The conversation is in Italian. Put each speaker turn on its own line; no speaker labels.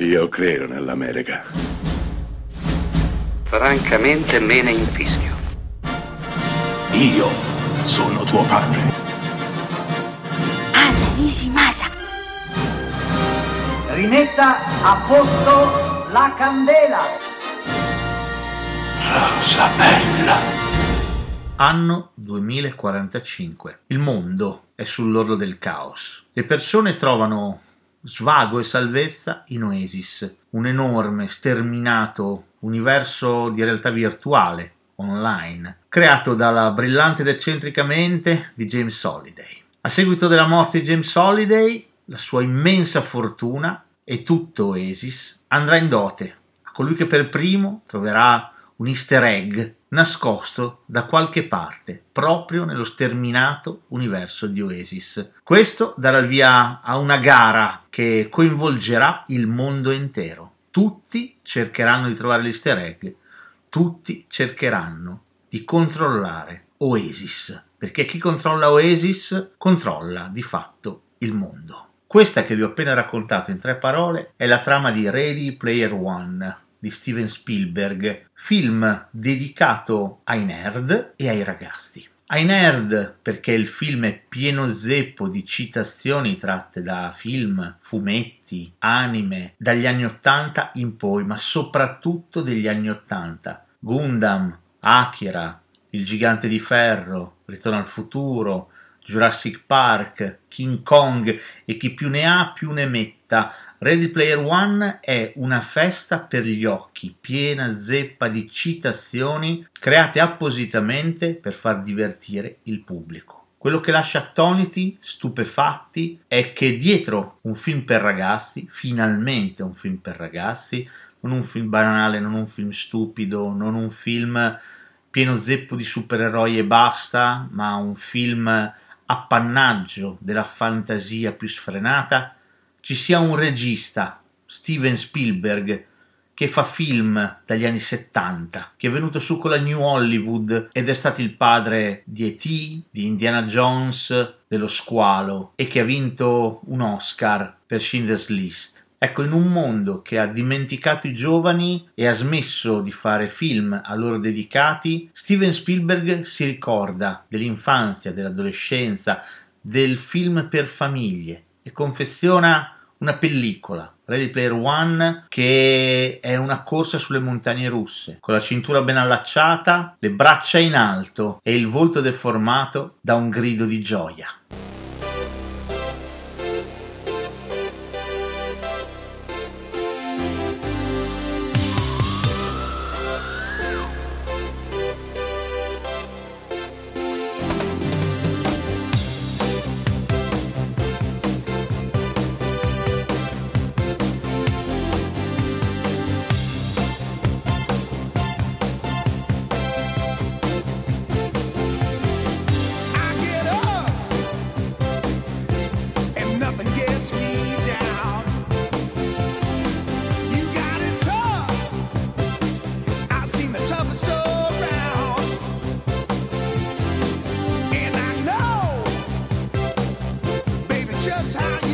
Io credo nell'America.
Francamente me ne infischio.
Io sono tuo padre.
Anna Nishimasa.
Rimetta a posto la candela.
Rosa bella.
Anno 2045. Il mondo è sull'orlo del caos. Le persone trovano svago e salvezza in Oasis, un enorme, sterminato universo di realtà virtuale online, creato dalla brillante ed eccentrica mente di James Holiday. A seguito della morte di James Holiday, la sua immensa fortuna e tutto Oasis andrà in dote a colui che per primo troverà un easter egg nascosto da qualche parte, proprio nello sterminato universo di Oasis. Questo darà il via a una gara che coinvolgerà il mondo intero. Tutti cercheranno di trovare l'easter egg, tutti cercheranno di controllare Oasis, perché chi controlla Oasis controlla di fatto il mondo. Questa che vi ho appena raccontato in tre parole è la trama di Ready Player One, di Steven Spielberg, film dedicato ai nerd e ai ragazzi. Ai nerd perché il film è pieno zeppo di citazioni tratte da film, fumetti, anime, dagli anni 80 in poi, ma soprattutto degli anni 80. Gundam, Akira, Il gigante di ferro, Ritorno al futuro, Jurassic Park, King Kong e chi più ne ha più ne metta. Ready Player One è una festa per gli occhi, piena zeppa di citazioni create appositamente per far divertire il pubblico. Quello che lascia attoniti, stupefatti, è che dietro un film per ragazzi, finalmente un film per ragazzi, non un film banale, non un film stupido, non un film pieno zeppo di supereroi e basta, ma un film appannaggio della fantasia più sfrenata, ci sia un regista, Steven Spielberg, che fa film dagli anni 70, che è venuto su con la New Hollywood ed è stato il padre di E.T., di Indiana Jones, dello squalo e che ha vinto un Oscar per Schindler's List. Ecco, in un mondo che ha dimenticato i giovani e ha smesso di fare film a loro dedicati, Steven Spielberg si ricorda dell'infanzia, dell'adolescenza, del film per famiglie e confeziona una pellicola, Ready Player One, che è una corsa sulle montagne russe, con la cintura ben allacciata, le braccia in alto e il volto deformato da un grido di gioia.
just how